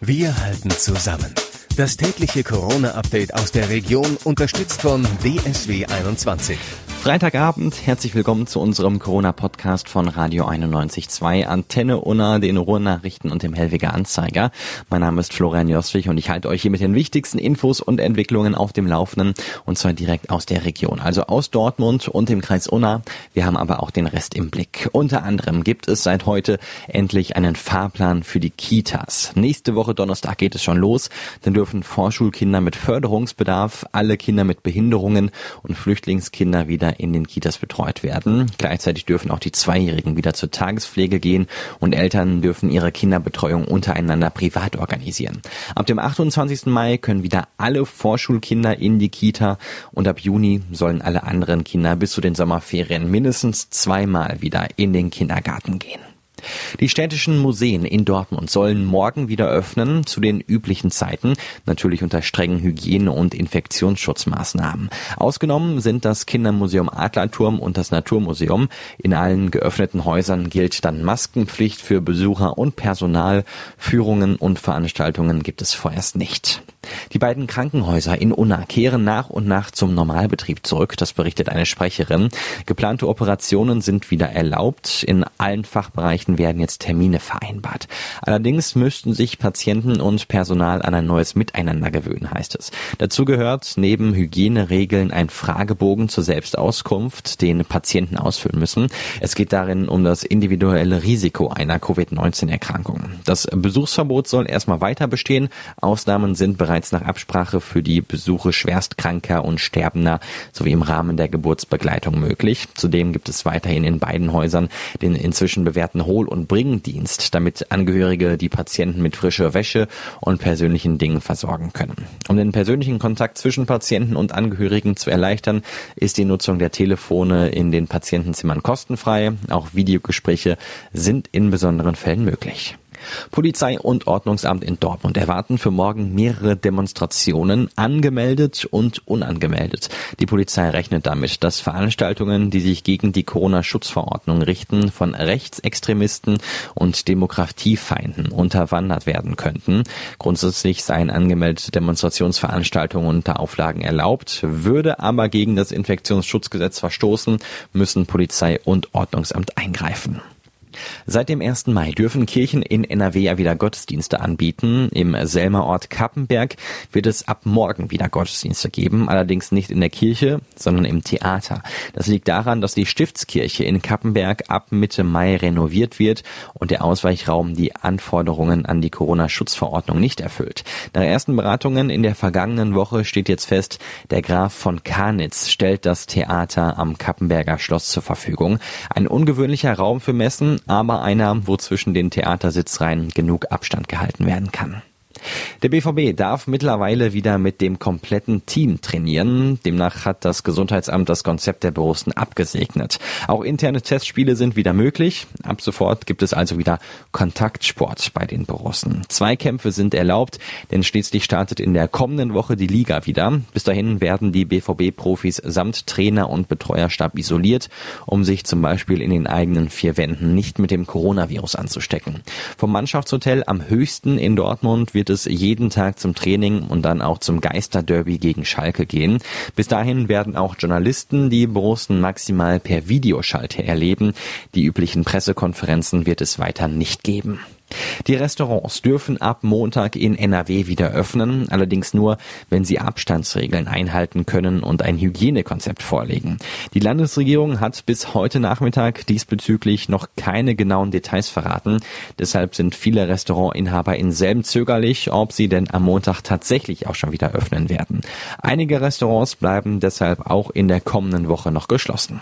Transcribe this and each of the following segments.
Wir halten zusammen. Das tägliche Corona-Update aus der Region unterstützt von DSW 21. Freitagabend, herzlich willkommen zu unserem Corona-Podcast von Radio 91.2, Antenne Unna, den Ruhrnachrichten und dem Hellwiger Anzeiger. Mein Name ist Florian Joswig und ich halte euch hier mit den wichtigsten Infos und Entwicklungen auf dem Laufenden und zwar direkt aus der Region, also aus Dortmund und dem Kreis Unna. Wir haben aber auch den Rest im Blick. Unter anderem gibt es seit heute endlich einen Fahrplan für die Kitas. Nächste Woche Donnerstag geht es schon los. Dann dürfen Vorschulkinder mit Förderungsbedarf, alle Kinder mit Behinderungen und Flüchtlingskinder wieder Kinder in den Kitas betreut werden. Gleichzeitig dürfen auch die Zweijährigen wieder zur Tagespflege gehen und Eltern dürfen ihre Kinderbetreuung untereinander privat organisieren. Ab dem 28. Mai können wieder alle Vorschulkinder in die Kita und ab Juni sollen alle anderen Kinder bis zu den Sommerferien mindestens zweimal wieder in den Kindergarten gehen. Die städtischen Museen in Dortmund sollen morgen wieder öffnen, zu den üblichen Zeiten, natürlich unter strengen Hygiene- und Infektionsschutzmaßnahmen. Ausgenommen sind das Kindermuseum Adlerturm und das Naturmuseum. In allen geöffneten Häusern gilt dann Maskenpflicht für Besucher und Personal. Führungen und Veranstaltungen gibt es vorerst nicht. Die beiden Krankenhäuser in Unna kehren nach und nach zum Normalbetrieb zurück, das berichtet eine Sprecherin. Geplante Operationen sind wieder erlaubt. In allen Fachbereichen werden jetzt Termine vereinbart. Allerdings müssten sich Patienten und Personal an ein neues Miteinander gewöhnen, heißt es. Dazu gehört neben Hygieneregeln ein Fragebogen zur Selbstauskunft, den Patienten ausfüllen müssen. Es geht darin um das individuelle Risiko einer Covid-19-Erkrankung. Das Besuchsverbot soll erstmal weiter bestehen. Ausnahmen sind bereits nach Absprache für die Besuche schwerstkranker und Sterbender sowie im Rahmen der Geburtsbegleitung möglich. Zudem gibt es weiterhin in beiden Häusern den inzwischen bewährten Hohl- und Bringdienst, damit Angehörige die Patienten mit frischer Wäsche und persönlichen Dingen versorgen können. Um den persönlichen Kontakt zwischen Patienten und Angehörigen zu erleichtern, ist die Nutzung der Telefone in den Patientenzimmern kostenfrei. Auch Videogespräche sind in besonderen Fällen möglich. Polizei und Ordnungsamt in Dortmund erwarten für morgen mehrere Demonstrationen, angemeldet und unangemeldet. Die Polizei rechnet damit, dass Veranstaltungen, die sich gegen die Corona-Schutzverordnung richten, von Rechtsextremisten und Demokratiefeinden unterwandert werden könnten. Grundsätzlich seien angemeldete Demonstrationsveranstaltungen unter Auflagen erlaubt, würde aber gegen das Infektionsschutzgesetz verstoßen, müssen Polizei und Ordnungsamt eingreifen. Seit dem 1. Mai dürfen Kirchen in NRW ja wieder Gottesdienste anbieten. Im Selmerort Kappenberg wird es ab morgen wieder Gottesdienste geben, allerdings nicht in der Kirche, sondern im Theater. Das liegt daran, dass die Stiftskirche in Kappenberg ab Mitte Mai renoviert wird und der Ausweichraum die Anforderungen an die Corona-Schutzverordnung nicht erfüllt. Nach ersten Beratungen in der vergangenen Woche steht jetzt fest, der Graf von Karnitz stellt das Theater am Kappenberger Schloss zur Verfügung. Ein ungewöhnlicher Raum für Messen, aber einer, wo zwischen den Theatersitzreihen genug Abstand gehalten werden kann. Der BVB darf mittlerweile wieder mit dem kompletten Team trainieren. Demnach hat das Gesundheitsamt das Konzept der Borussen abgesegnet. Auch interne Testspiele sind wieder möglich. Ab sofort gibt es also wieder Kontaktsport bei den Borussen. Zweikämpfe sind erlaubt, denn schließlich startet in der kommenden Woche die Liga wieder. Bis dahin werden die BVB-Profis samt Trainer und Betreuerstab isoliert, um sich zum Beispiel in den eigenen vier Wänden nicht mit dem Coronavirus anzustecken. Vom Mannschaftshotel am höchsten in Dortmund wird es jeden Tag zum Training und dann auch zum Geisterderby gegen Schalke gehen. Bis dahin werden auch Journalisten die Borussen maximal per Videoschalte erleben. Die üblichen Pressekonferenzen wird es weiter nicht geben. Die Restaurants dürfen ab Montag in NRW wieder öffnen, allerdings nur, wenn sie Abstandsregeln einhalten können und ein Hygienekonzept vorlegen. Die Landesregierung hat bis heute Nachmittag diesbezüglich noch keine genauen Details verraten. Deshalb sind viele Restaurantinhaber in selben zögerlich, ob sie denn am Montag tatsächlich auch schon wieder öffnen werden. Einige Restaurants bleiben deshalb auch in der kommenden Woche noch geschlossen.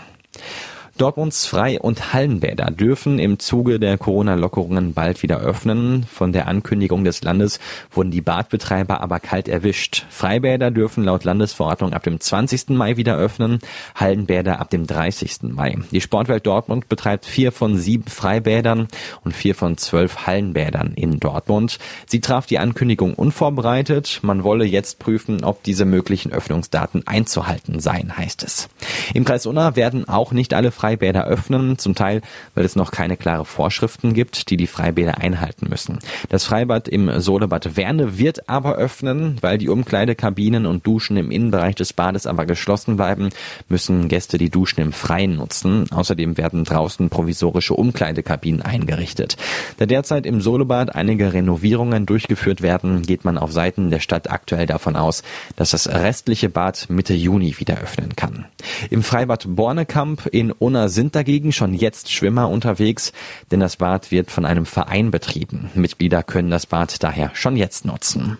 Dortmunds Frei- und Hallenbäder dürfen im Zuge der Corona-Lockerungen bald wieder öffnen. Von der Ankündigung des Landes wurden die Badbetreiber aber kalt erwischt. Freibäder dürfen laut Landesverordnung ab dem 20. Mai wieder öffnen, Hallenbäder ab dem 30. Mai. Die Sportwelt Dortmund betreibt vier von sieben Freibädern und vier von zwölf Hallenbädern in Dortmund. Sie traf die Ankündigung unvorbereitet. Man wolle jetzt prüfen, ob diese möglichen Öffnungsdaten einzuhalten seien, heißt es. Im Kreis Unna werden auch nicht alle Freibäder Freibäder öffnen, zum Teil, weil es noch keine klare Vorschriften gibt, die die Freibäder einhalten müssen. Das Freibad im Solebad Werne wird aber öffnen, weil die Umkleidekabinen und Duschen im Innenbereich des Bades aber geschlossen bleiben, müssen Gäste die Duschen im Freien nutzen. Außerdem werden draußen provisorische Umkleidekabinen eingerichtet. Da derzeit im Solebad einige Renovierungen durchgeführt werden, geht man auf Seiten der Stadt aktuell davon aus, dass das restliche Bad Mitte Juni wieder öffnen kann. Im Freibad Bornekamp in Unna sind dagegen schon jetzt Schwimmer unterwegs, denn das Bad wird von einem Verein betrieben. Mitglieder können das Bad daher schon jetzt nutzen.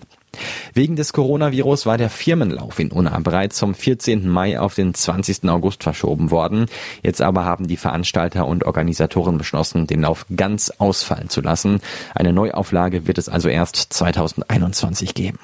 Wegen des Coronavirus war der Firmenlauf in Unna bereits vom 14. Mai auf den 20. August verschoben worden. Jetzt aber haben die Veranstalter und Organisatoren beschlossen, den Lauf ganz ausfallen zu lassen. Eine Neuauflage wird es also erst 2021 geben.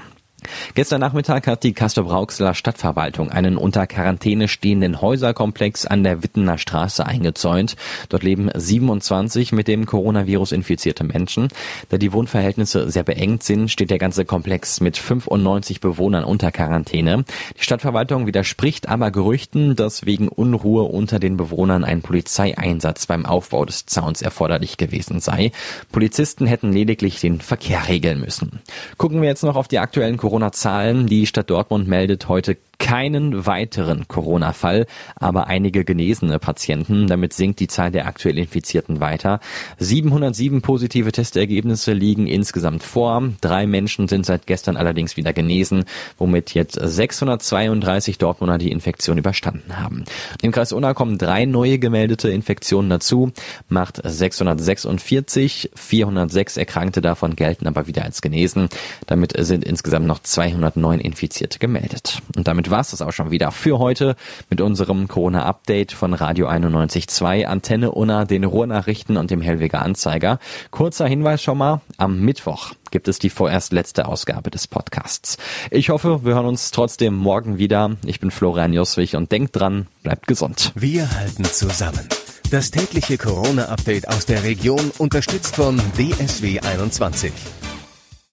Gestern Nachmittag hat die Castrop-Rauxeler Stadtverwaltung einen unter Quarantäne stehenden Häuserkomplex an der Wittener Straße eingezäunt. Dort leben 27 mit dem Coronavirus infizierte Menschen. Da die Wohnverhältnisse sehr beengt sind, steht der ganze Komplex mit 95 Bewohnern unter Quarantäne. Die Stadtverwaltung widerspricht aber Gerüchten, dass wegen Unruhe unter den Bewohnern ein Polizeieinsatz beim Aufbau des Zauns erforderlich gewesen sei. Polizisten hätten lediglich den Verkehr regeln müssen. Gucken wir jetzt noch auf die aktuellen Corona Corona-Zahlen. Die Stadt Dortmund meldet heute keinen weiteren Corona-Fall, aber einige genesene Patienten. Damit sinkt die Zahl der aktuell Infizierten weiter. 707 positive Testergebnisse liegen insgesamt vor. Drei Menschen sind seit gestern allerdings wieder genesen, womit jetzt 632 Dortmunder die Infektion überstanden haben. Im Kreis Unna kommen drei neue gemeldete Infektionen dazu, macht 646, 406 Erkrankte davon gelten aber wieder als genesen. Damit sind insgesamt noch 209 Infizierte gemeldet. Und damit war es das auch schon wieder für heute mit unserem Corona-Update von Radio 91.2, Antenne Unna, den Ruhrnachrichten und dem Hellweger Anzeiger. Kurzer Hinweis schon mal, am Mittwoch gibt es die vorerst letzte Ausgabe des Podcasts. Ich hoffe, wir hören uns trotzdem morgen wieder. Ich bin Florian Joswig und denkt dran, bleibt gesund. Wir halten zusammen. Das tägliche Corona-Update aus der Region unterstützt von DSW 21.